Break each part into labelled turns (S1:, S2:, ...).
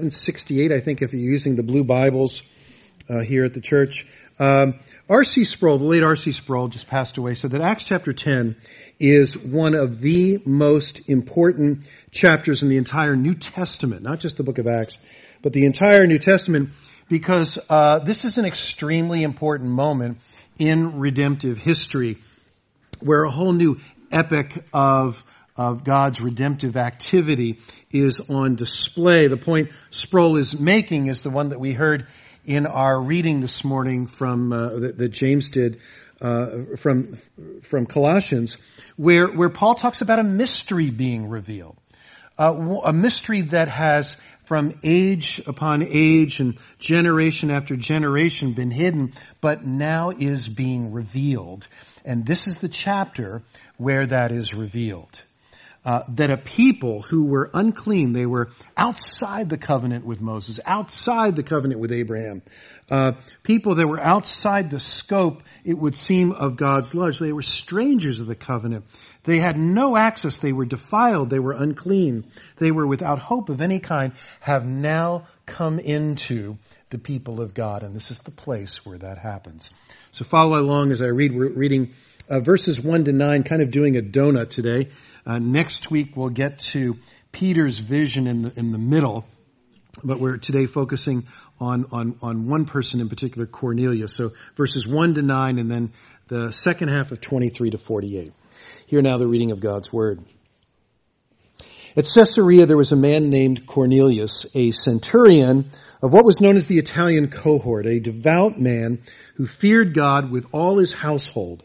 S1: 768, I think, if you're using the blue Bibles uh, here at the church. Um, R.C. Sproul, the late R.C. Sproul, just passed away, said that Acts chapter 10 is one of the most important chapters in the entire New Testament, not just the book of Acts, but the entire New Testament, because uh, this is an extremely important moment in redemptive history, where a whole new epic of of God's redemptive activity is on display. The point Sproul is making is the one that we heard in our reading this morning from uh, that, that, James did uh, from from Colossians, where where Paul talks about a mystery being revealed, uh, a mystery that has from age upon age and generation after generation been hidden, but now is being revealed. And this is the chapter where that is revealed uh, that a people who were unclean, they were outside the covenant with Moses, outside the covenant with Abraham, uh, people that were outside the scope, it would seem, of God's love. They were strangers of the covenant. They had no access. They were defiled. They were unclean. They were without hope of any kind, have now come into the people of God. And this is the place where that happens. So follow along as I read. We're reading uh, verses 1 to 9, kind of doing a donut today. Uh, next week we'll get to Peter's vision in the, in the middle, but we're today focusing on, on, on one person in particular, Cornelius. So verses 1 to 9 and then the second half of 23 to 48. Here now the reading of God's Word. At Caesarea there was a man named Cornelius, a centurion of what was known as the Italian cohort, a devout man who feared God with all his household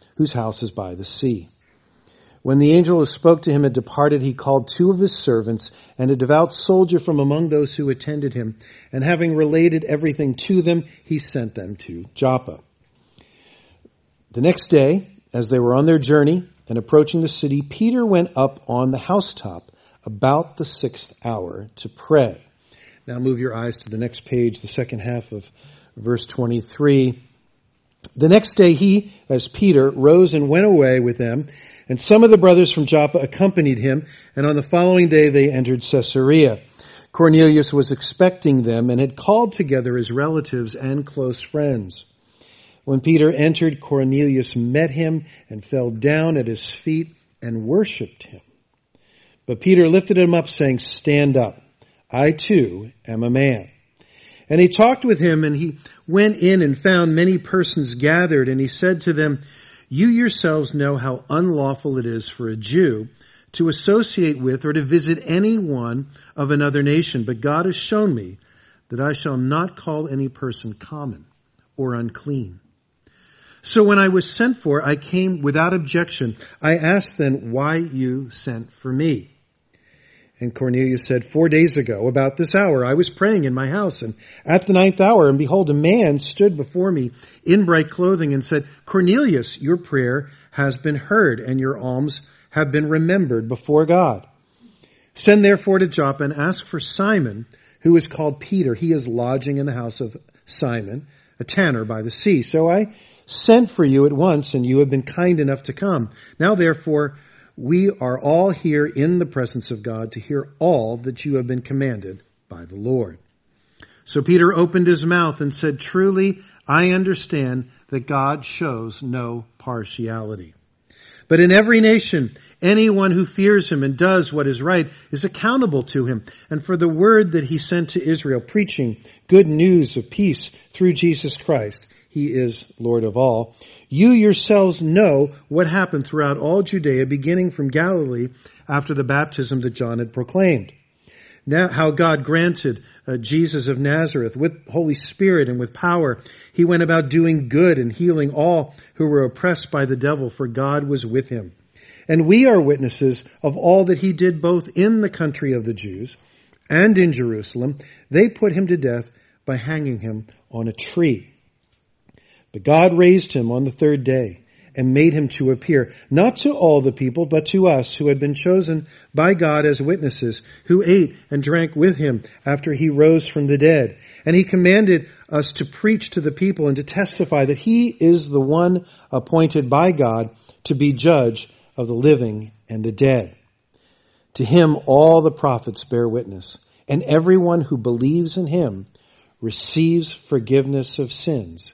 S1: whose house is by the sea. When the angel who spoke to him had departed, he called two of his servants and a devout soldier from among those who attended him, and having related everything to them, he sent them to Joppa. The next day, as they were on their journey and approaching the city, Peter went up on the housetop about the sixth hour to pray. Now move your eyes to the next page, the second half of verse 23. The next day he, as Peter, rose and went away with them, and some of the brothers from Joppa accompanied him, and on the following day they entered Caesarea. Cornelius was expecting them and had called together his relatives and close friends. When Peter entered, Cornelius met him and fell down at his feet and worshipped him. But Peter lifted him up saying, stand up. I too am a man. And he talked with him and he went in and found many persons gathered and he said to them, you yourselves know how unlawful it is for a Jew to associate with or to visit anyone of another nation, but God has shown me that I shall not call any person common or unclean. So when I was sent for, I came without objection. I asked then why you sent for me. And Cornelius said, Four days ago, about this hour, I was praying in my house, and at the ninth hour, and behold, a man stood before me in bright clothing and said, Cornelius, your prayer has been heard, and your alms have been remembered before God. Send therefore to Joppa and ask for Simon, who is called Peter. He is lodging in the house of Simon, a tanner by the sea. So I sent for you at once, and you have been kind enough to come. Now therefore, we are all here in the presence of God to hear all that you have been commanded by the Lord. So Peter opened his mouth and said, Truly, I understand that God shows no partiality. But in every nation, anyone who fears him and does what is right is accountable to him. And for the word that he sent to Israel, preaching good news of peace through Jesus Christ, he is Lord of all. You yourselves know what happened throughout all Judea, beginning from Galilee after the baptism that John had proclaimed. Now, how God granted uh, Jesus of Nazareth with Holy Spirit and with power. He went about doing good and healing all who were oppressed by the devil, for God was with him. And we are witnesses of all that he did both in the country of the Jews and in Jerusalem, they put him to death by hanging him on a tree. But God raised him on the third day and made him to appear, not to all the people, but to us who had been chosen by God as witnesses, who ate and drank with him after he rose from the dead. And he commanded us to preach to the people and to testify that he is the one appointed by God to be judge of the living and the dead. To him all the prophets bear witness, and everyone who believes in him receives forgiveness of sins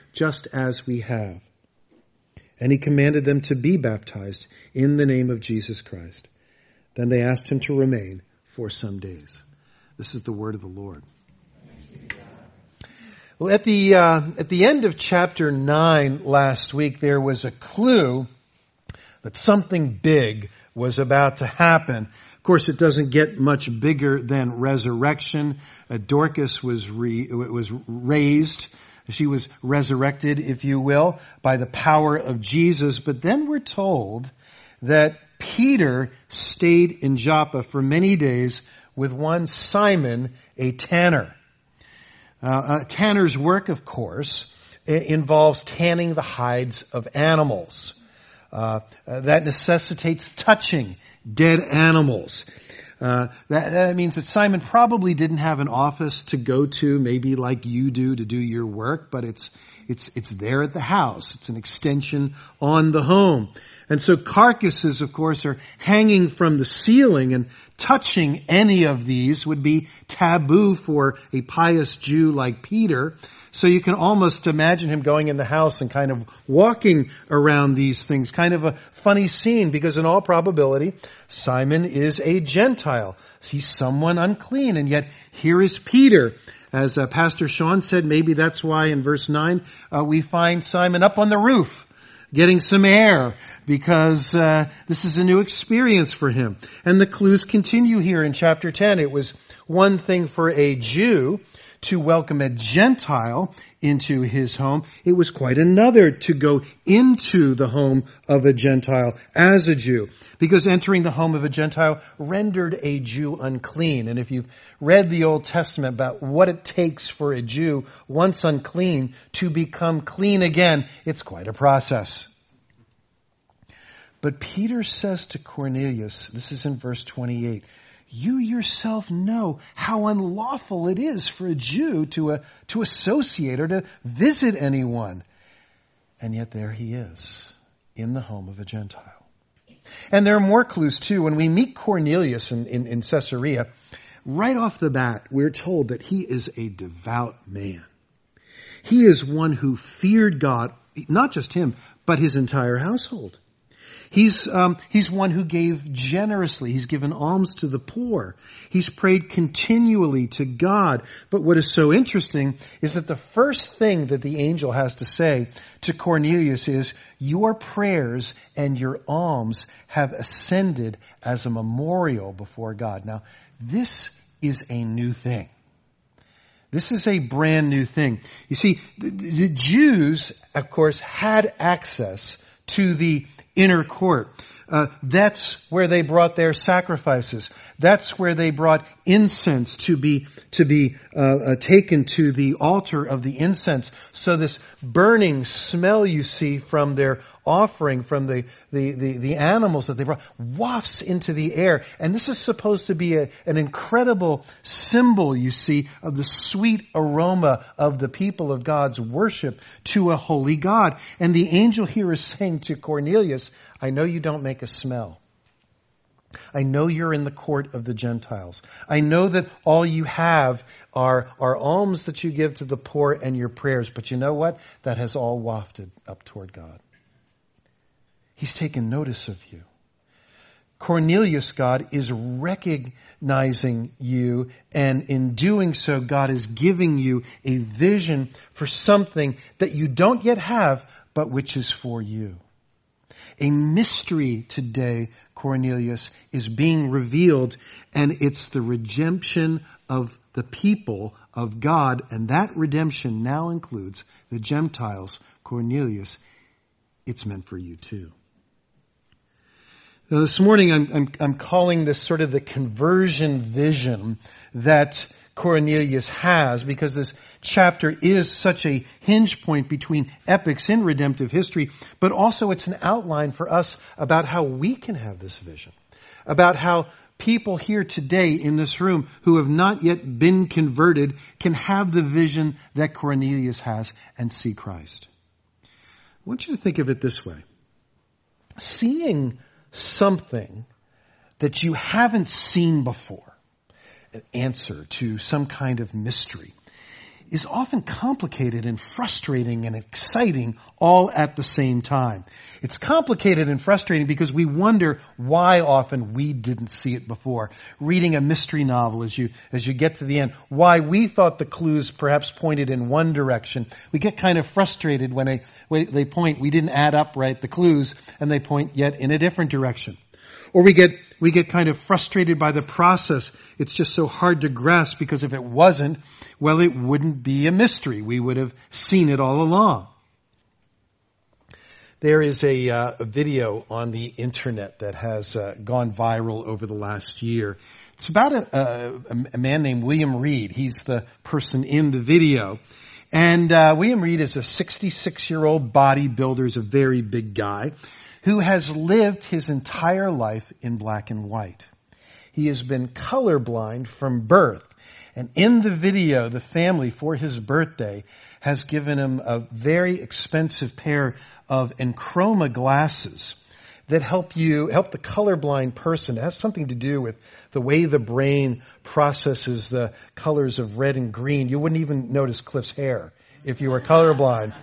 S1: just as we have? and he commanded them to be baptized in the name of Jesus Christ. Then they asked him to remain for some days. This is the word of the Lord. Well, at the uh, at the end of chapter nine last week, there was a clue that something big was about to happen. Of course, it doesn't get much bigger than resurrection. Dorcas was re, was raised she was resurrected, if you will, by the power of Jesus. But then we're told that Peter stayed in Joppa for many days with one Simon, a tanner. Uh, a tanner's work, of course, involves tanning the hides of animals. Uh, that necessitates touching dead animals. Uh, that, that, means that Simon probably didn't have an office to go to, maybe like you do to do your work, but it's it's it's there at the house. It's an extension on the home, and so carcasses, of course, are hanging from the ceiling, and touching any of these would be taboo for a pious Jew like Peter. So you can almost imagine him going in the house and kind of walking around these things. Kind of a funny scene because in all probability, Simon is a Gentile. He's someone unclean and yet here is Peter. As uh, Pastor Sean said, maybe that's why in verse 9 uh, we find Simon up on the roof getting some air because uh, this is a new experience for him. And the clues continue here in chapter 10. It was one thing for a Jew to welcome a Gentile into his home. It was quite another to go into the home of a Gentile as a Jew. Because entering the home of a Gentile rendered a Jew unclean. And if you've read the Old Testament about what it takes for a Jew, once unclean, to become clean again, it's quite a process. But Peter says to Cornelius, this is in verse 28, you yourself know how unlawful it is for a Jew to, uh, to associate or to visit anyone. And yet there he is in the home of a Gentile. And there are more clues too. When we meet Cornelius in, in, in Caesarea, right off the bat, we're told that he is a devout man. He is one who feared God, not just him, but his entire household. He's, um, he's one who gave generously. He's given alms to the poor. He's prayed continually to God. But what is so interesting is that the first thing that the angel has to say to Cornelius is, your prayers and your alms have ascended as a memorial before God. Now, this is a new thing. This is a brand new thing. You see, the, the Jews, of course, had access to the inner court. Uh, that's where they brought their sacrifices. That's where they brought incense to be to be uh, uh, taken to the altar of the incense. So this burning smell you see from their offering, from the the, the, the animals that they brought, wafts into the air. And this is supposed to be a, an incredible symbol, you see, of the sweet aroma of the people of God's worship to a holy God. And the angel here is saying to Cornelius, I know you don't make a smell. I know you're in the court of the Gentiles. I know that all you have are, are alms that you give to the poor and your prayers. But you know what? That has all wafted up toward God. He's taken notice of you. Cornelius, God is recognizing you, and in doing so, God is giving you a vision for something that you don't yet have, but which is for you. A mystery today, Cornelius, is being revealed, and it's the redemption of the people of God, and that redemption now includes the Gentiles. Cornelius, it's meant for you too. Now, this morning I'm, I'm, I'm calling this sort of the conversion vision that Cornelius has because this chapter is such a hinge point between epics in redemptive history, but also it's an outline for us about how we can have this vision, about how people here today in this room who have not yet been converted can have the vision that Cornelius has and see Christ. I want you to think of it this way. Seeing something that you haven't seen before, an answer to some kind of mystery, is often complicated and frustrating and exciting all at the same time. It's complicated and frustrating because we wonder why often we didn't see it before. Reading a mystery novel as you, as you get to the end, why we thought the clues perhaps pointed in one direction. We get kind of frustrated when they, they point, we didn't add up right the clues, and they point yet in a different direction. Or we get, we get kind of frustrated by the process. It's just so hard to grasp because if it wasn't, well, it wouldn't be a mystery. We would have seen it all along. There is a, uh, a video on the internet that has uh, gone viral over the last year. It's about a, a, a, man named William Reed. He's the person in the video. And uh, William Reed is a 66 year old bodybuilder, he's a very big guy who has lived his entire life in black and white. He has been colorblind from birth. And in the video, the family for his birthday has given him a very expensive pair of EnChroma glasses that help you, help the colorblind person. It has something to do with the way the brain processes the colors of red and green. You wouldn't even notice Cliff's hair if you were colorblind.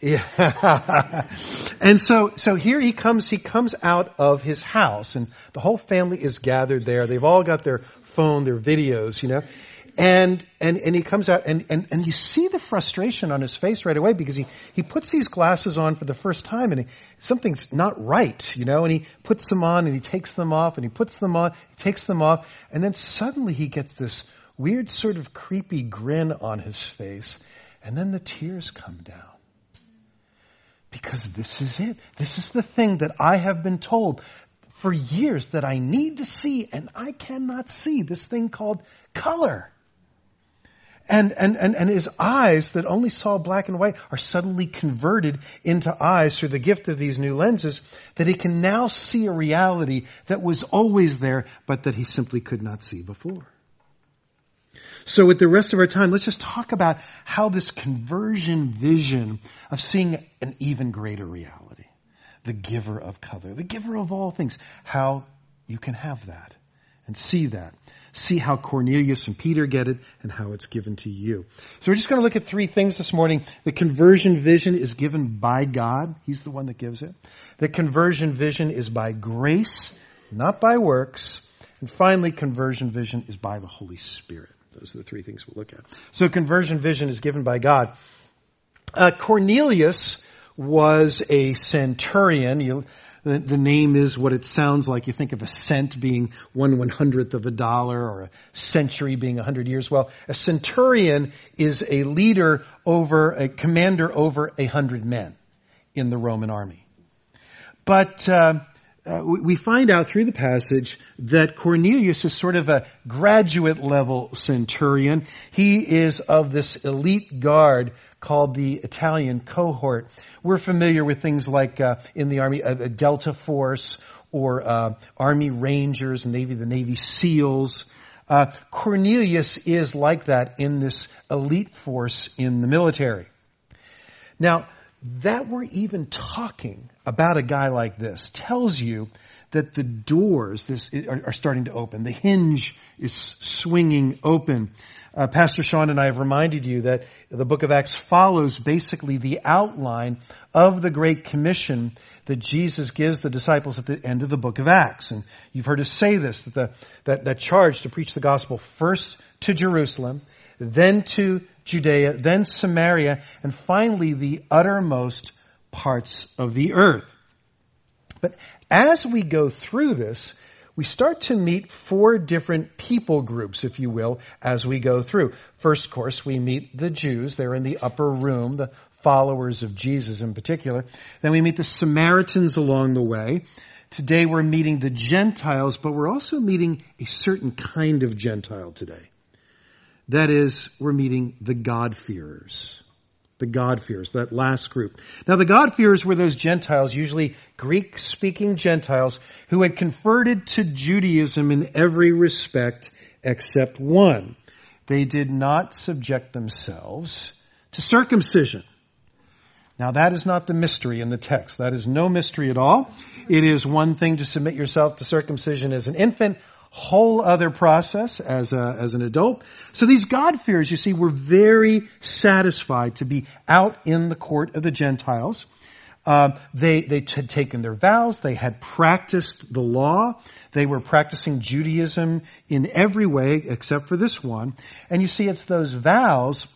S1: Yeah. and so, so here he comes, he comes out of his house and the whole family is gathered there. They've all got their phone, their videos, you know. And, and, and he comes out and, and, and you see the frustration on his face right away because he, he puts these glasses on for the first time and he, something's not right, you know, and he puts them on and he takes them off and he puts them on, he takes them off, and then suddenly he gets this weird sort of creepy grin on his face and then the tears come down. Because this is it. This is the thing that I have been told for years that I need to see and I cannot see. This thing called color. And, and, and, and his eyes that only saw black and white are suddenly converted into eyes through the gift of these new lenses that he can now see a reality that was always there, but that he simply could not see before. So with the rest of our time, let's just talk about how this conversion vision of seeing an even greater reality, the giver of color, the giver of all things, how you can have that and see that. See how Cornelius and Peter get it and how it's given to you. So we're just going to look at three things this morning. The conversion vision is given by God. He's the one that gives it. The conversion vision is by grace, not by works. And finally, conversion vision is by the Holy Spirit. Those are the three things we'll look at. So conversion vision is given by God. Uh, Cornelius was a centurion. You, the, the, name is what it sounds like. You think of a cent being one one hundredth of a dollar or a century being a hundred years. Well, a centurion is a leader over, a commander over a hundred men in the Roman army. But, uh, uh, we find out through the passage that Cornelius is sort of a graduate level centurion. He is of this elite guard called the Italian cohort. We're familiar with things like uh, in the army, uh, the Delta Force or uh, Army Rangers, Navy, the Navy SEALs. Uh, Cornelius is like that in this elite force in the military. Now, that we're even talking about a guy like this tells you that the doors this, are, are starting to open. The hinge is swinging open. uh, Pastor Sean and I have reminded you that the book of Acts follows basically the outline of the Great Commission that Jesus gives the disciples at the end of the book of Acts. And you've heard us say this, that the, that, that charge to preach the gospel first to Jerusalem, then to Judea, then Samaria, and finally the uttermost parts of the earth. But as we go through this, we start to meet four different people groups, if you will, as we go through. First, of course, we meet the Jews. They're in the upper room, the followers of Jesus in particular. Then we meet the Samaritans along the way. Today we're meeting the Gentiles, but we're also meeting a certain kind of Gentile today. That is, we're meeting the God-fearers the God-fearers, that last group. Now the God-fearers were those Gentiles, usually Greek-speaking Gentiles, who had converted to Judaism in every respect except one. They did not subject themselves to circumcision. Now that is not the mystery in the text. That is no mystery at all. It is one thing to submit yourself to circumcision as an infant, whole other process as a, as an adult. So these God-fearers, you see, were very satisfied to be out in the court of the Gentiles. Uh, they they had taken their vows. They had practiced the law. They were practicing Judaism in every way except for this one. And you see, it's those vows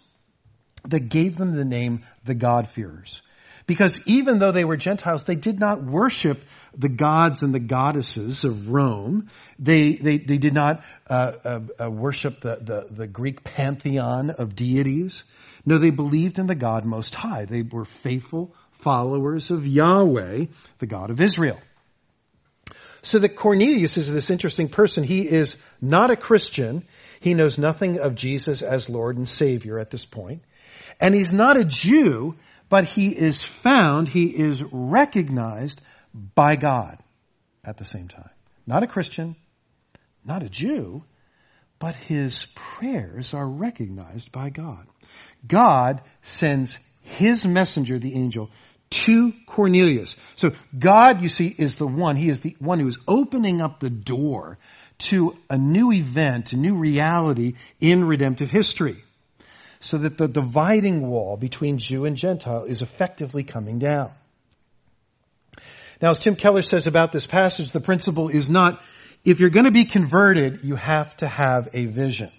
S1: that gave them the name the God-fearers. Because even though they were Gentiles, they did not worship the gods and the goddesses of Rome. They, they, they did not uh, uh, uh, worship the, the, the Greek pantheon of deities. No, they believed in the God Most High. They were faithful followers of Yahweh, the God of Israel. So that Cornelius is this interesting person. He is not a Christian. He knows nothing of Jesus as Lord and Savior at this point. And he's not a Jew, but he is found, he is recognized by God at the same time. Not a Christian, not a Jew, but his prayers are recognized by God. God sends his messenger, the angel, to Cornelius. So God, you see, is the one, he is the one who is opening up the door to a new event, a new reality in redemptive history. So that the dividing wall between Jew and Gentile is effectively coming down. Now, as Tim Keller says about this passage, the principle is not, if you're going to be converted, you have to have a vision.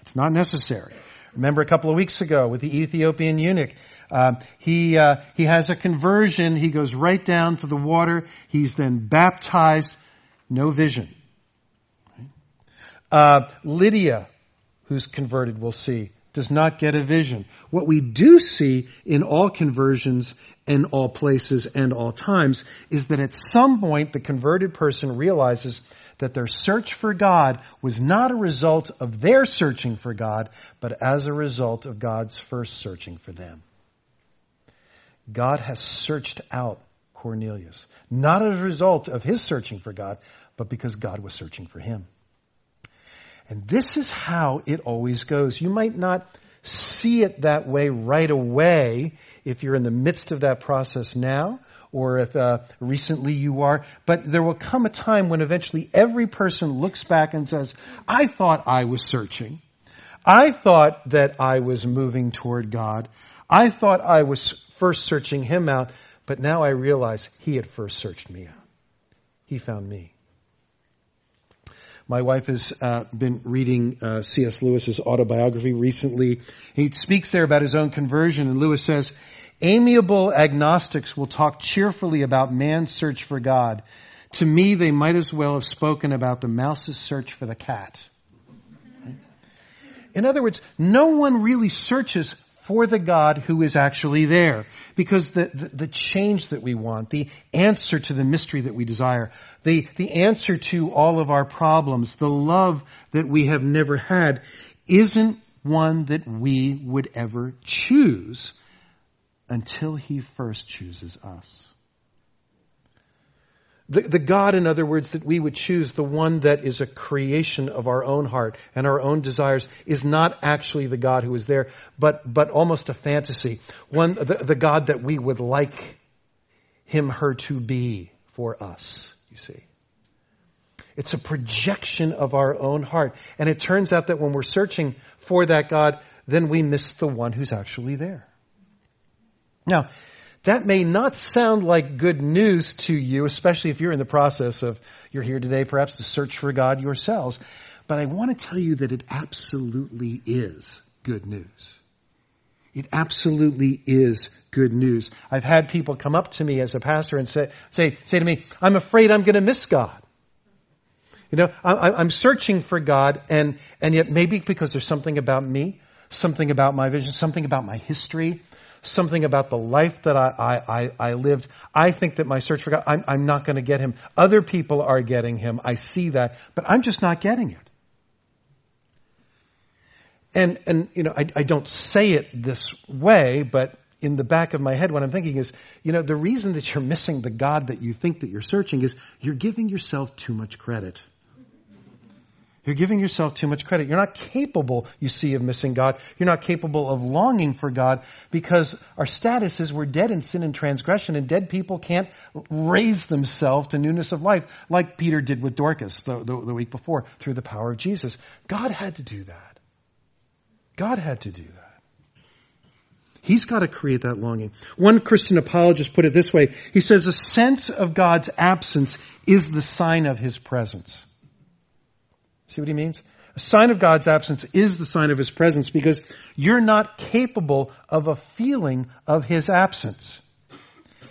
S1: It's not necessary. Remember a couple of weeks ago with the Ethiopian eunuch, uh, he uh, he has a conversion. He goes right down to the water. He's then baptized. No vision. Uh, Lydia, who's converted, we'll see, does not get a vision. What we do see in all conversions in all places and all times is that at some point the converted person realizes that their search for God was not a result of their searching for God, but as a result of God's first searching for them. God has searched out Cornelius, not as a result of his searching for God, but because God was searching for him. And this is how it always goes. You might not see it that way right away if you're in the midst of that process now or if uh, recently you are. But there will come a time when eventually every person looks back and says, I thought I was searching. I thought that I was moving toward God. I thought I was first searching Him out, but now I realize He had first searched me out. He found me. My wife has uh, been reading uh, C.S. Lewis's autobiography recently. He speaks there about his own conversion, and Lewis says, "Amiable agnostics will talk cheerfully about man's search for God. To me, they might as well have spoken about the mouse's search for the cat." In other words, no one really searches for the God who is actually there. Because the, the, the, change that we want, the answer to the mystery that we desire, the, the answer to all of our problems, the love that we have never had, isn't one that we would ever choose until He first chooses us. The, the, God, in other words, that we would choose, the one that is a creation of our own heart and our own desires, is not actually the God who is there, but, but almost a fantasy. One, the, the God that we would like him, her to be for us, you see. It's a projection of our own heart. And it turns out that when we're searching for that God, then we miss the one who's actually there. Now, that may not sound like good news to you, especially if you're in the process of, you're here today perhaps to search for God yourselves. But I want to tell you that it absolutely is good news. It absolutely is good news. I've had people come up to me as a pastor and say, say, say to me, I'm afraid I'm going to miss God. You know, I, am searching for God and, and yet maybe because there's something about me, something about my vision, something about my history, something about the life that I, I, I lived. I think that my search for God, I'm, I'm not going to get Him. Other people are getting Him. I see that, but I'm just not getting it. And, and, you know, I, I don't say it this way, but in the back of my head, what I'm thinking is, you know, the reason that you're missing the God that you think that you're searching is you're giving yourself too much credit. You're giving yourself too much credit. You're not capable, you see, of missing God. You're not capable of longing for God because our status is we're dead in sin and transgression, and dead people can't raise themselves to newness of life like Peter did with Dorcas the, the, the week before through the power of Jesus. God had to do that. God had to do that. He's got to create that longing. One Christian apologist put it this way. He says, a sense of God's absence is the sign of His presence. See what he means? A sign of God's absence is the sign of His presence because you're not capable of a feeling of His absence.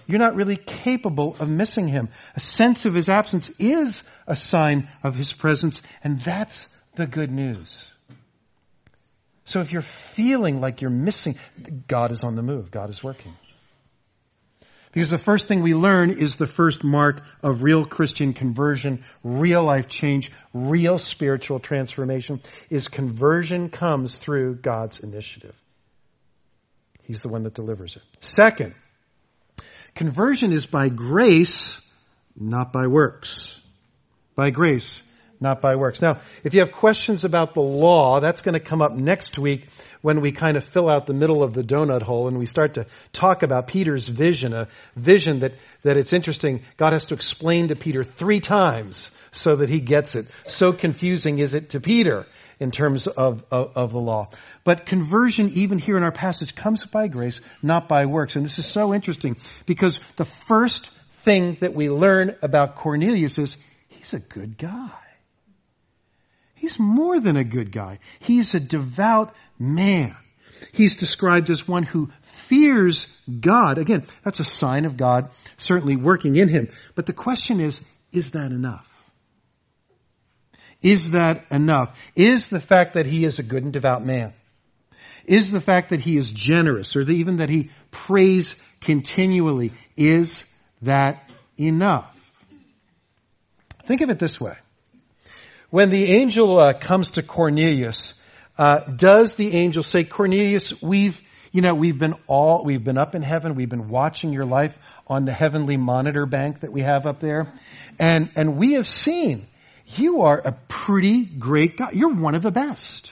S1: You're not really capable of missing Him. A sense of His absence is a sign of His presence, and that's the good news. So if you're feeling like you're missing, God is on the move. God is working. Because the first thing we learn is the first mark of real Christian conversion, real life change, real spiritual transformation is conversion comes through God's initiative. He's the one that delivers it. Second, conversion is by grace, not by works. By grace, not by works. Now, if you have questions about the law, that's going to come up next week when we kind of fill out the middle of the donut hole and we start to talk about Peter's vision, a vision that, that it's interesting. God has to explain to Peter three times so that he gets it. So confusing is it to Peter in terms of, of, of the law. But conversion, even here in our passage, comes by grace, not by works. And this is so interesting because the first thing that we learn about Cornelius is he's a good guy. He's more than a good guy. He's a devout man. He's described as one who fears God. Again, that's a sign of God certainly working in him. But the question is, is that enough? Is that enough? Is the fact that he is a good and devout man? Is the fact that he is generous or even that he prays continually, is that enough? Think of it this way. When the angel uh, comes to Cornelius, uh, does the angel say, Cornelius, we've, you know, we've been all, we've been up in heaven, we've been watching your life on the heavenly monitor bank that we have up there, and, and we have seen you are a pretty great guy. You're one of the best.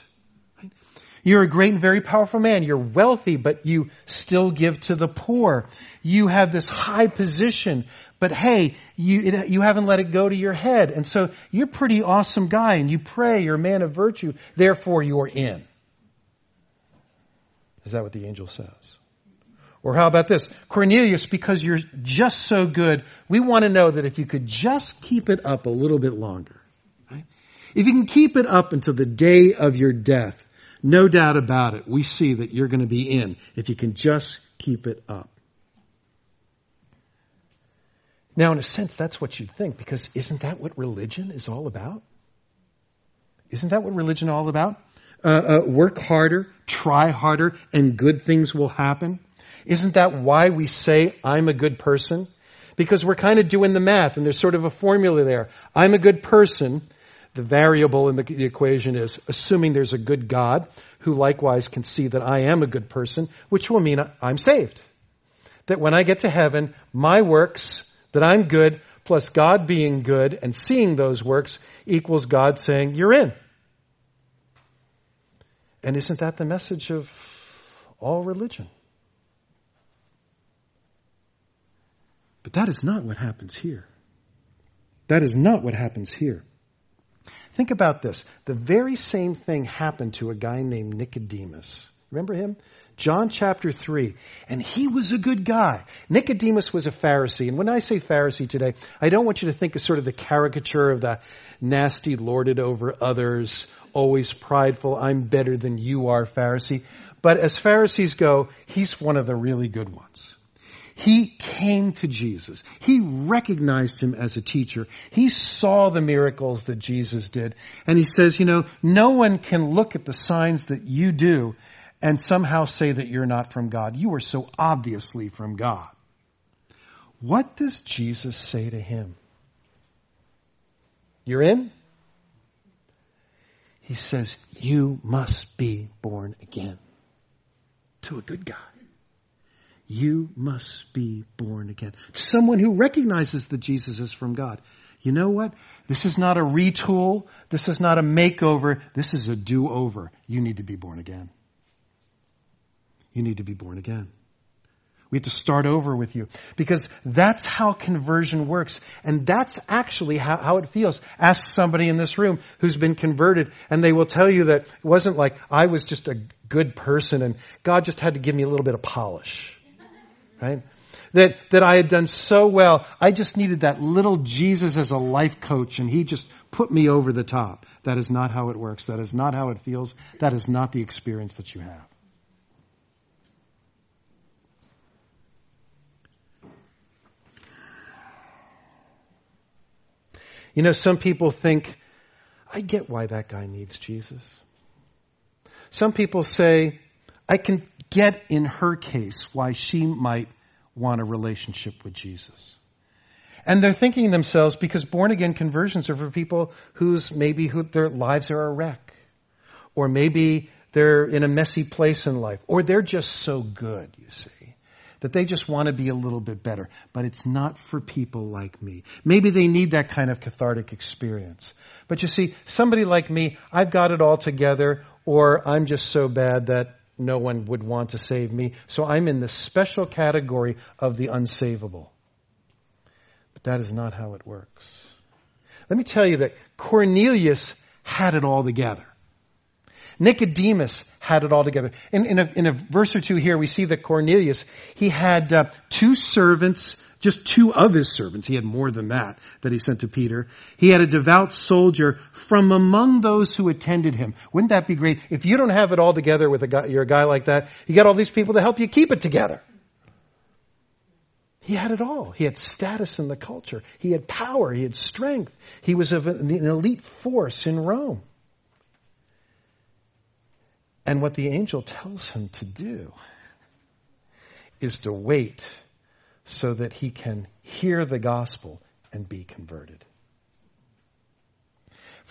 S1: You're a great and very powerful man. You're wealthy, but you still give to the poor. You have this high position, but hey, you, it, you haven't let it go to your head. And so you're a pretty awesome guy and you pray, you're a man of virtue, therefore you're in. Is that what the angel says? Or how about this? Cornelius, because you're just so good, we want to know that if you could just keep it up a little bit longer, right? If you can keep it up until the day of your death, no doubt about it, we see that you're going to be in if you can just keep it up. Now, in a sense, that's what you'd think, because isn't that what religion is all about? Isn't that what religion is all about? Uh, uh, work harder, try harder, and good things will happen. Isn't that why we say, I'm a good person? Because we're kind of doing the math, and there's sort of a formula there. I'm a good person, the variable in the, the, equation is assuming there's a good God who likewise can see that I am a good person, which will mean I'm saved. That when I get to heaven, my works, that I'm good, plus God being good and seeing those works equals God saying, You're in. And isn't that the message of all religion? But that is not what happens here. That is not what happens here. Think about this. The very same thing happened to a guy named Nicodemus. Remember him? John chapter 3. And he was a good guy. Nicodemus was a Pharisee. And when I say Pharisee today, I don't want you to think of sort of the caricature of the nasty, lorded over others, always prideful, I'm better than you are Pharisee. But as Pharisees go, he's one of the really good ones. He came to Jesus. He recognized him as a teacher. He saw the miracles that Jesus did. And he says, you know, no one can look at the signs that you do and somehow say that you're not from God. You are so obviously from God. What does Jesus say to him? You're in? He says, you must be born again. To a good guy. You must be born again. Someone who recognizes that Jesus is from God. You know what? This is not a retool. This is not a makeover. This is a do-over. You need to be born again. You need to be born again. We have to start over with you because that's how conversion works. And that's actually how, how, it feels. Ask somebody in this room who's been converted and they will tell you that it wasn't like I was just a good person and God just had to give me a little bit of polish right? That, that I had done so well. I just needed that little Jesus as a life coach and he just put me over the top. That is not how it works. That is not how it feels. That is not the experience that you have. You know, some people think, I get why that guy needs Jesus. Some people say, I can get in her case why she might want a relationship with Jesus. And they're thinking themselves because born again conversions are for people whose maybe who, their lives are a wreck. Or maybe they're in a messy place in life. Or they're just so good, you see, that they just want to be a little bit better. But it's not for people like me. Maybe they need that kind of cathartic experience. But you see, somebody like me, I've got it all together, or I'm just so bad that no one would want to save me. So I'm in the special category of the unsavable. But that is not how it works. Let me tell you that Cornelius had it all together. Nicodemus had it all together. In, in, a, in a verse or two here, we see that Cornelius, he had uh, two servants just two of his servants. He had more than that that he sent to Peter. He had a devout soldier from among those who attended him. Wouldn't that be great? If you don't have it all together with a guy, you're a guy like that, you got all these people to help you keep it together. He had it all. He had status in the culture. He had power. He had strength. He was of an elite force in Rome. And what the angel tells him to do is to wait so that he can hear the gospel and be converted.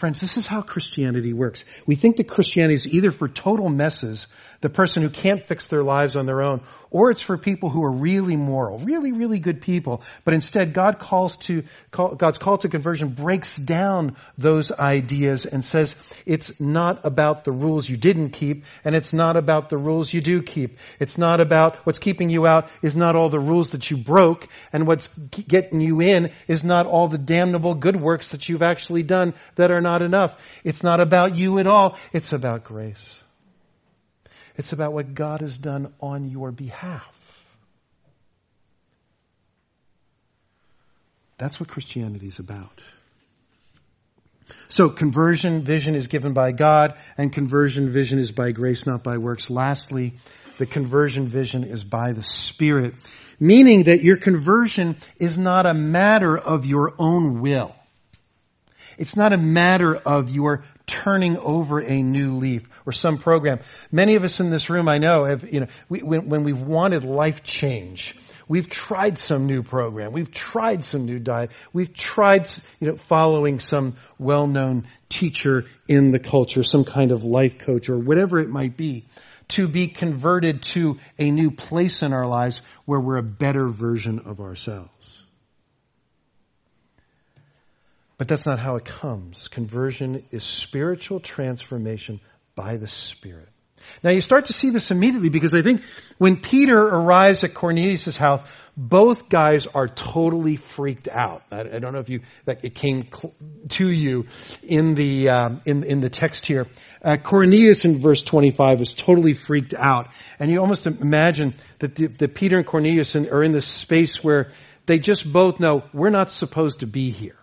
S1: Friends, this is how Christianity works. We think that Christianity is either for total messes, the person who can't fix their lives on their own, or it's for people who are really moral, really, really good people. But instead, God calls to, call, God's call to conversion breaks down those ideas and says it's not about the rules you didn't keep, and it's not about the rules you do keep. It's not about what's keeping you out is not all the rules that you broke, and what's getting you in is not all the damnable good works that you've actually done that are not not enough. It's not about you at all. It's about grace. It's about what God has done on your behalf. That's what Christianity is about. So conversion vision is given by God and conversion vision is by grace, not by works. Lastly, the conversion vision is by the Spirit, meaning that your conversion is not a matter of your own will. It's not a matter of your turning over a new leaf or some program. Many of us in this room, I know, have, you know, we, when, when we've wanted life change, we've tried some new program. We've tried some new diet. We've tried, you know, following some well-known teacher in the culture, some kind of life coach or whatever it might be to be converted to a new place in our lives where we're a better version of ourselves. But that's not how it comes. Conversion is spiritual transformation by the Spirit. Now you start to see this immediately because I think when Peter arrives at Cornelius' house, both guys are totally freaked out. I, I don't know if you that it came cl- to you in the um, in in the text here. Uh, Cornelius in verse 25 is totally freaked out, and you almost imagine that, the, that Peter and Cornelius in, are in this space where they just both know we're not supposed to be here.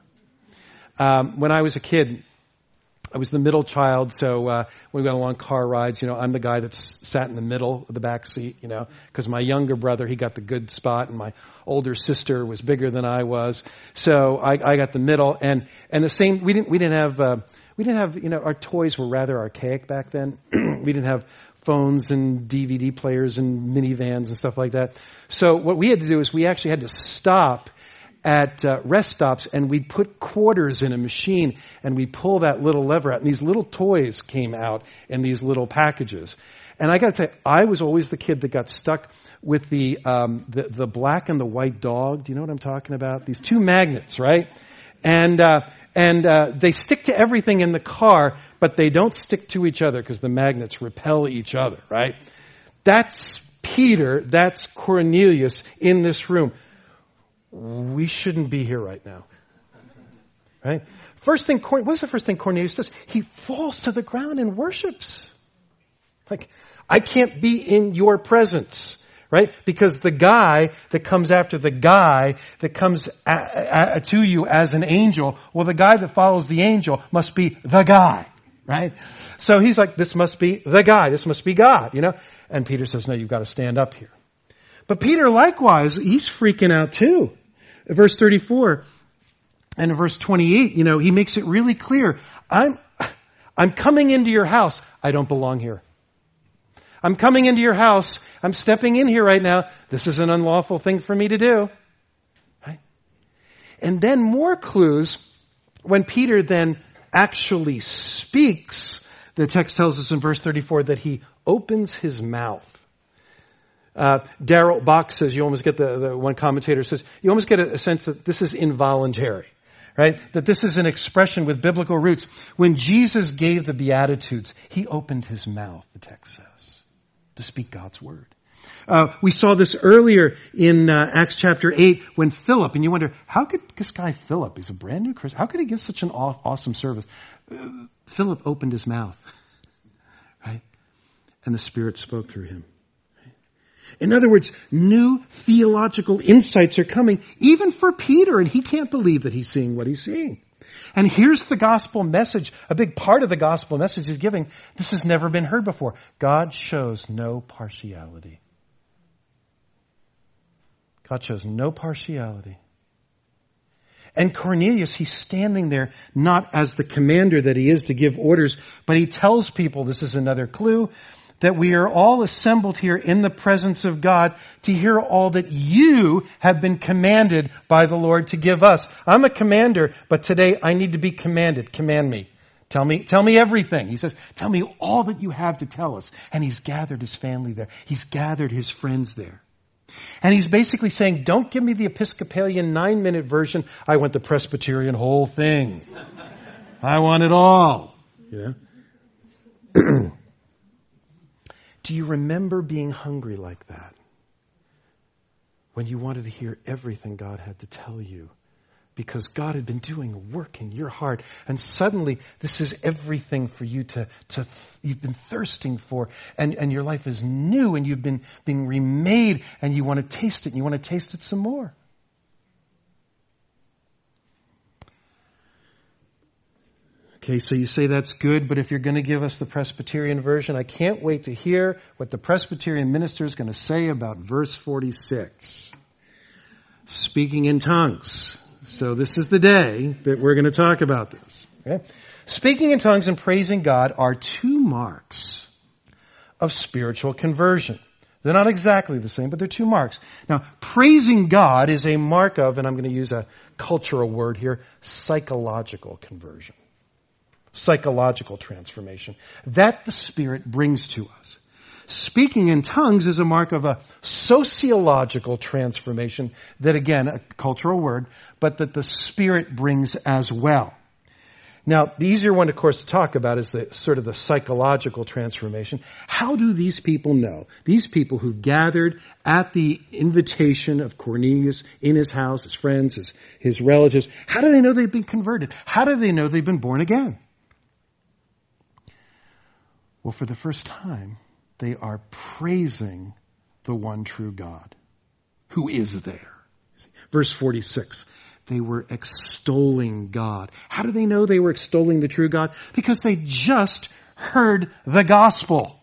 S1: Um, when I was a kid, I was the middle child, so uh, when we went on car rides, you know, I'm the guy that's sat in the middle of the back seat, you know, because my younger brother he got the good spot, and my older sister was bigger than I was, so I, I got the middle, and and the same. We didn't we didn't have uh, we didn't have you know our toys were rather archaic back then. we didn't have phones and DVD players and minivans and stuff like that. So what we had to do is we actually had to stop at uh, rest stops and we'd put quarters in a machine and we'd pull that little lever out and these little toys came out in these little packages. And I got to tell you, I was always the kid that got stuck with the, um, the, the black and the white dog. Do you know what I'm talking about? These two magnets, right? And uh, and uh, they stick to everything in the car, but they don't stick to each other because the magnets repel each other, right? That's Peter. That's Cornelius in this room we shouldn't be here right now. Right? First thing, what's the first thing Cornelius does? He falls to the ground and worships. Like, I can't be in your presence. Right? Because the guy that comes after the guy that comes to you as an angel, well, the guy that follows the angel must be the guy. Right? So he's like, this must be the guy. This must be God, you know? And Peter says, no, you've got to stand up here. But Peter likewise, he's freaking out too. Verse 34 and verse 28, you know, he makes it really clear. I'm, I'm coming into your house. I don't belong here. I'm coming into your house. I'm stepping in here right now. This is an unlawful thing for me to do. Right? And then more clues when Peter then actually speaks. The text tells us in verse 34 that he opens his mouth. Uh, Darrell Bock says you almost get the, the, one commentator says you almost get a, a sense that this is involuntary, right? That this is an expression with biblical roots. When Jesus gave the Beatitudes, he opened his mouth, the text says, to speak God's word. Uh, we saw this earlier in uh, Acts chapter 8 when Philip, and you wonder, how could this guy Philip, he's a brand new Christian, how could he give such an awesome service? Uh, Philip opened his mouth, right? And the Spirit spoke through him. In other words, new theological insights are coming, even for Peter, and he can't believe that he's seeing what he's seeing. And here's the gospel message. A big part of the gospel message he's giving. This has never been heard before. God shows no partiality. God shows no partiality. And Cornelius, he's standing there not as the commander that he is to give orders, but he tells people, this is another clue, that we are all assembled here in the presence of God to hear all that you have been commanded by the Lord to give us. I'm a commander, but today I need to be commanded. Command me. Tell me, tell me everything. He says, tell me all that you have to tell us. And he's gathered his family there. He's gathered his friends there. And he's basically saying, don't give me the Episcopalian nine minute version. I want the Presbyterian whole thing. I want it all. Yeah. Do you remember being hungry like that? When you wanted to hear everything God had to tell you because God had been doing work in your heart and suddenly this is everything for you to, to you've been thirsting for and, and your life is new and you've been being remade and you want to taste it and you want to taste it some more. Okay, so you say that's good, but if you're going to give us the Presbyterian version, I can't wait to hear what the Presbyterian minister is going to say about verse 46. Speaking in tongues. So this is the day that we're going to talk about this. Okay? Speaking in tongues and praising God are two marks of spiritual conversion. They're not exactly the same, but they're two marks. Now, praising God is a mark of, and I'm going to use a cultural word here, psychological conversion psychological transformation that the Spirit brings to us. Speaking in tongues is a mark of a sociological transformation that again, a cultural word, but that the Spirit brings as well. Now, the easier one, of course, to talk about is the sort of the psychological transformation. How do these people know? These people who gathered at the invitation of Cornelius in his house, his friends, his, his relatives, how do they know they've been converted? How do they know they've been born again? Well, for the first time, they are praising the one true God who is there. Verse 46. They were extolling God. How do they know they were extolling the true God? Because they just heard the gospel.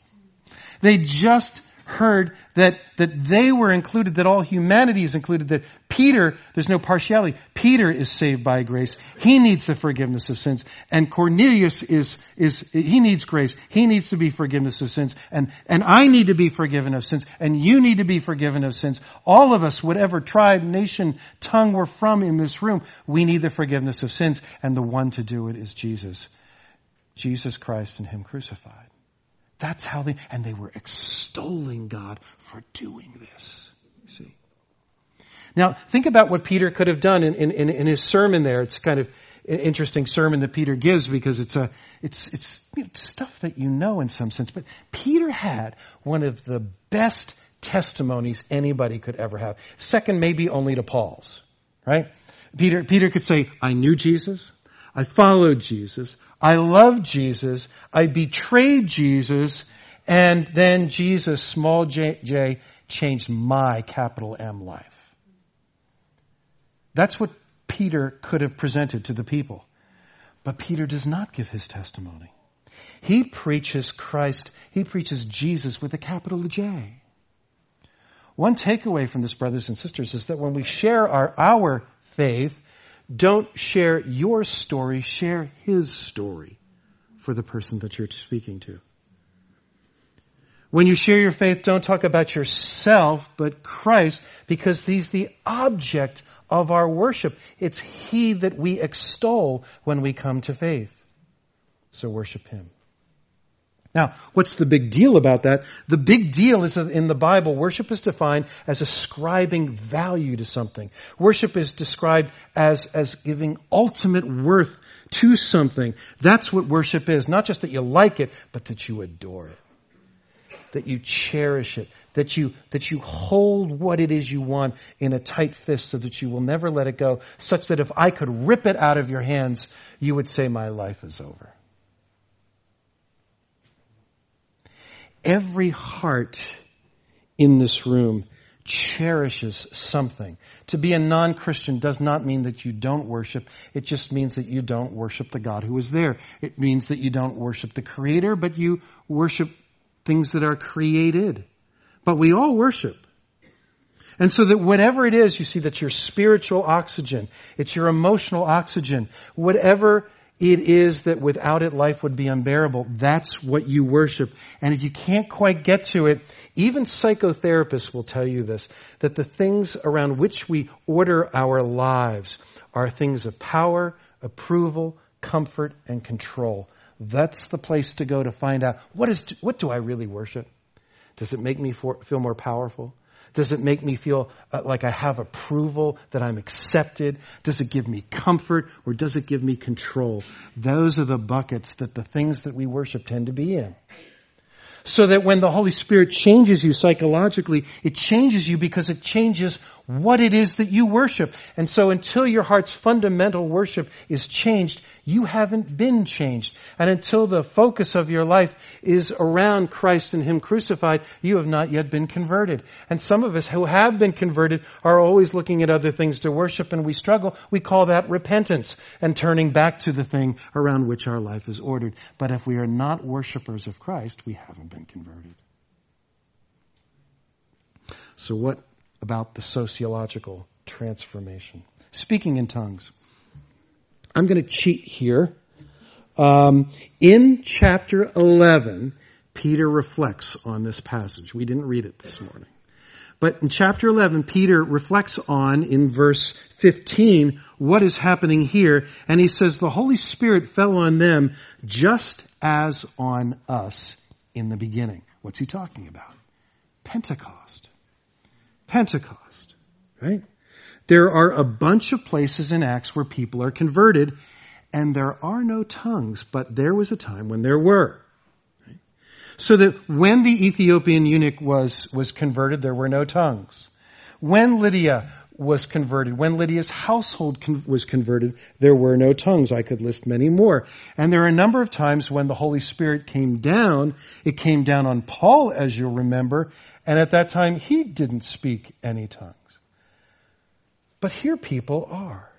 S1: They just heard that, that they were included, that all humanity is included, that Peter, there's no partiality. Peter is saved by grace. He needs the forgiveness of sins. And Cornelius is, is, he needs grace. He needs to be forgiveness of sins. And, and I need to be forgiven of sins. And you need to be forgiven of sins. All of us, whatever tribe, nation, tongue we're from in this room, we need the forgiveness of sins. And the one to do it is Jesus. Jesus Christ and Him crucified. That's how they, and they were extolling God for doing this. You see. Now, think about what Peter could have done in, in, in his sermon there. It's kind of an interesting sermon that Peter gives because it's a, it's, it's, stuff that you know in some sense. But Peter had one of the best testimonies anybody could ever have. Second, maybe only to Paul's, right? Peter, Peter could say, I knew Jesus. I followed Jesus. I loved Jesus. I betrayed Jesus. And then Jesus, small j, j, changed my capital M life. That's what Peter could have presented to the people. But Peter does not give his testimony. He preaches Christ, he preaches Jesus with a capital J. One takeaway from this, brothers and sisters, is that when we share our, our faith, don't share your story, share his story for the person that you're speaking to. When you share your faith, don't talk about yourself, but Christ, because he's the object of our worship. It's he that we extol when we come to faith. So worship him. Now, what's the big deal about that? The big deal is that in the Bible, worship is defined as ascribing value to something. Worship is described as, as giving ultimate worth to something. That's what worship is. Not just that you like it, but that you adore it. That you cherish it. That you, that you hold what it is you want in a tight fist so that you will never let it go, such that if I could rip it out of your hands, you would say, my life is over. Every heart in this room cherishes something. To be a non-Christian does not mean that you don't worship. It just means that you don't worship the God who is there. It means that you don't worship the Creator, but you worship things that are created. But we all worship. And so that whatever it is, you see that's your spiritual oxygen. It's your emotional oxygen. Whatever it is that without it life would be unbearable. That's what you worship. And if you can't quite get to it, even psychotherapists will tell you this, that the things around which we order our lives are things of power, approval, comfort, and control. That's the place to go to find out what is, what do I really worship? Does it make me for, feel more powerful? Does it make me feel uh, like I have approval, that I'm accepted? Does it give me comfort or does it give me control? Those are the buckets that the things that we worship tend to be in. So that when the Holy Spirit changes you psychologically, it changes you because it changes what it is that you worship. And so until your heart's fundamental worship is changed, you haven't been changed. And until the focus of your life is around Christ and Him crucified, you have not yet been converted. And some of us who have been converted are always looking at other things to worship and we struggle. We call that repentance and turning back to the thing around which our life is ordered. But if we are not worshipers of Christ, we haven't been converted. So what about the sociological transformation? Speaking in tongues. I'm going to cheat here. Um, in chapter 11, Peter reflects on this passage. We didn't read it this morning. But in chapter 11, Peter reflects on, in verse 15, what is happening here. And he says, the Holy Spirit fell on them just as on us in the beginning. What's he talking about? Pentecost. Pentecost. Right? There are a bunch of places in Acts where people are converted, and there are no tongues, but there was a time when there were. So that when the Ethiopian eunuch was, was converted, there were no tongues. When Lydia was converted, when Lydia's household con- was converted, there were no tongues. I could list many more. And there are a number of times when the Holy Spirit came down. It came down on Paul, as you'll remember, and at that time he didn't speak any tongues. But here people are.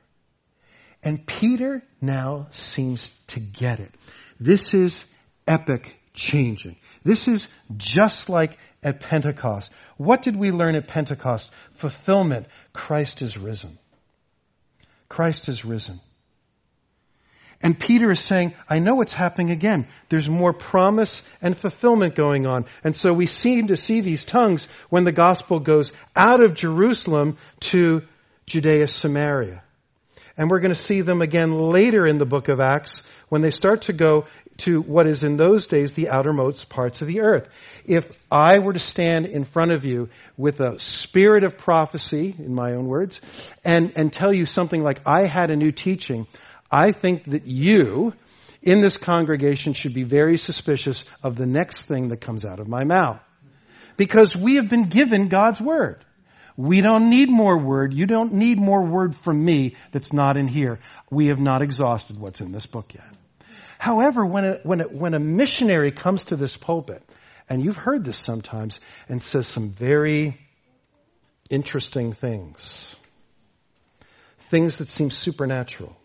S1: And Peter now seems to get it. This is epic changing. This is just like at Pentecost. What did we learn at Pentecost? Fulfillment. Christ is risen. Christ is risen. And Peter is saying, I know what's happening again. There's more promise and fulfillment going on. And so we seem to see these tongues when the gospel goes out of Jerusalem to Judea, Samaria. And we're going to see them again later in the book of Acts when they start to go to what is in those days the outermost parts of the earth. If I were to stand in front of you with a spirit of prophecy, in my own words, and, and tell you something like, I had a new teaching, I think that you, in this congregation, should be very suspicious of the next thing that comes out of my mouth. Because we have been given God's Word. We don't need more word. You don't need more word from me that's not in here. We have not exhausted what's in this book yet. However, when a, when, a, when a missionary comes to this pulpit, and you've heard this sometimes, and says some very interesting things, things that seem supernatural,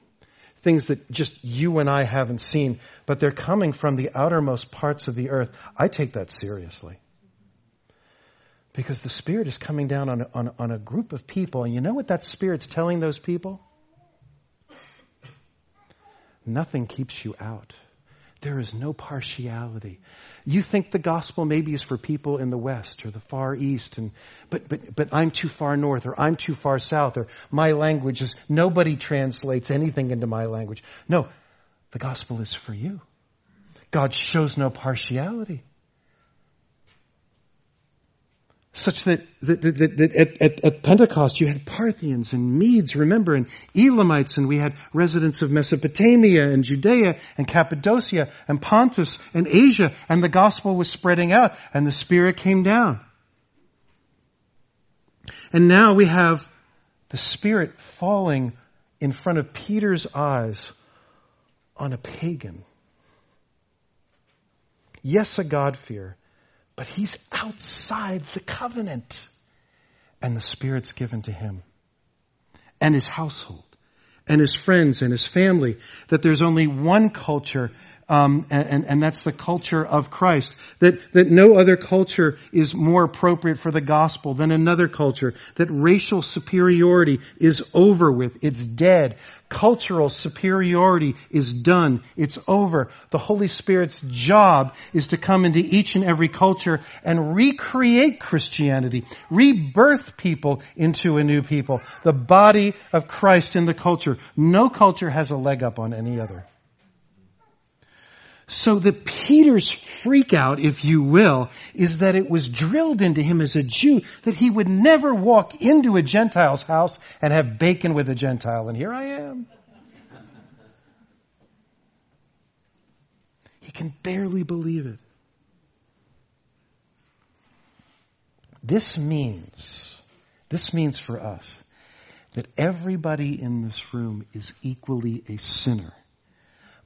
S1: things that just you and I haven't seen, but they're coming from the outermost parts of the earth, I take that seriously. Because the Spirit is coming down on on, on a group of people, and you know what that Spirit's telling those people? Nothing keeps you out. There is no partiality. You think the gospel maybe is for people in the west or the far east, and but but but I'm too far north or I'm too far south or my language is nobody translates anything into my language. No, the gospel is for you. God shows no partiality such that, that, that, that at, at, at, Pentecost you had Parthians and Medes, remember, and Elamites, and we had residents of Mesopotamia and Judea and Cappadocia and Pontus and Asia, and the gospel was spreading out, and the Spirit came down. And now we have the Spirit falling in front of Peter's eyes on a pagan. Yes, a God-fear, but he's outside the covenant. And the Spirit's given to him and his household and his friends and his family. That there's only one culture um, and, and, that's the culture of Christ. That, that no other culture is more appropriate for the gospel than another culture. That racial superiority is over with. It's dead. Cultural superiority is done. It's over. The Holy Spirit's job is to come into each and every culture and recreate Christianity, rebirth people into a new people. The body of Christ in the culture. No culture has a leg up on any other. So the Peter's freak out, if you will, is that it was drilled into him as a Jew that he would never walk into a Gentile's house and have bacon with a Gentile. And here I am. He can barely believe it. This means, this means for us that everybody in this room is equally a sinner.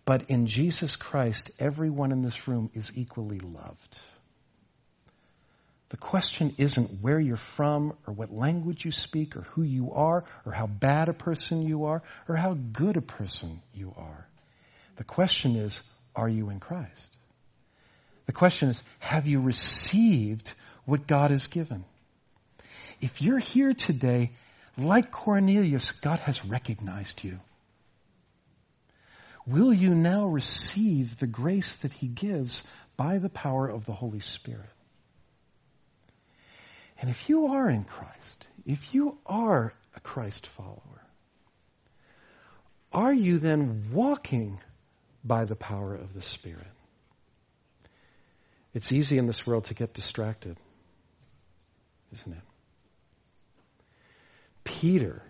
S1: But in Jesus Christ, everyone in this room is equally loved. The question isn't where you're from or what language you speak or who you are or how bad a person you are or how good a person you are. The question is, are you in Christ? The question is, have you received what God has given? If you're here today, like Cornelius, God has recognized you will you now receive the grace that he gives by the power of the Holy Spirit? And if you are in Christ, if you are a Christ follower, are you then walking by the power of the Spirit? It's easy in this world to get distracted, isn't it? Peter,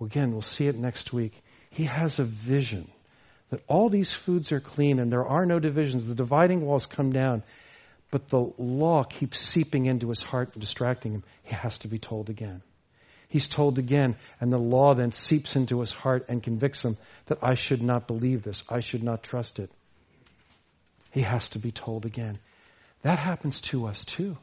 S1: again, we'll see it next week. He has a vision that all these foods are clean and there are no divisions. The dividing walls come down, but the law keeps seeping into his heart and distracting him. He has to be told again. He's told again, and the law then seeps into his heart and convicts him that I should not believe this. I should not trust it. He has to be told again. That happens to us too.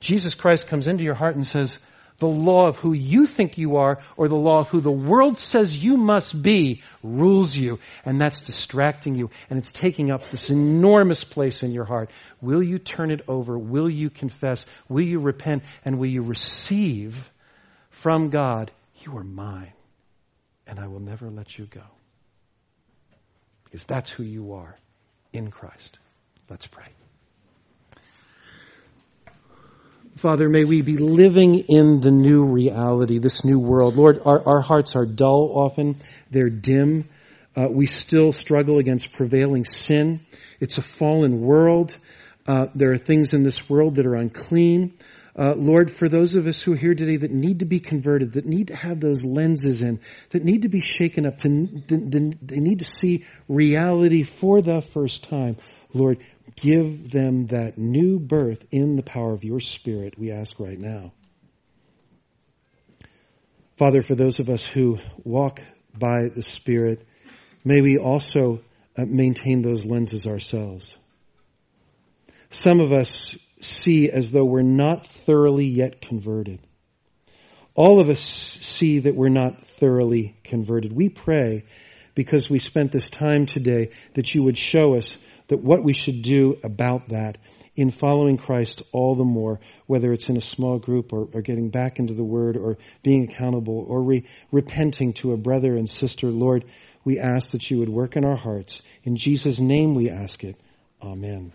S1: Jesus Christ comes into your heart and says, the law of who you think you are or the law of who the world says you must be rules you. And that's distracting you and it's taking up this enormous place in your heart. Will you turn it over? Will you confess? Will you repent? And will you receive from God, you are mine and I will never let you go? Because that's who you are in Christ. Let's pray. Father, may we be living in the new reality, this new world. Lord, our, our hearts are dull often. They're dim. Uh, we still struggle against prevailing sin. It's a fallen world. Uh, there are things in this world that are unclean. Uh, Lord, for those of us who are here today that need to be converted, that need to have those lenses in, that need to be shaken up, to, they need to see reality for the first time. Lord, give them that new birth in the power of your Spirit, we ask right now. Father, for those of us who walk by the Spirit, may we also uh, maintain those lenses ourselves. Some of us see as though we're not thoroughly yet converted. All of us see that we're not thoroughly converted. We pray because we spent this time today that you would show us that what we should do about that in following Christ all the more, whether it's in a small group or, or getting back into the Word or being accountable or re- repenting to a brother and sister, Lord, we ask that you would work in our hearts. In Jesus' name we ask it. Amen.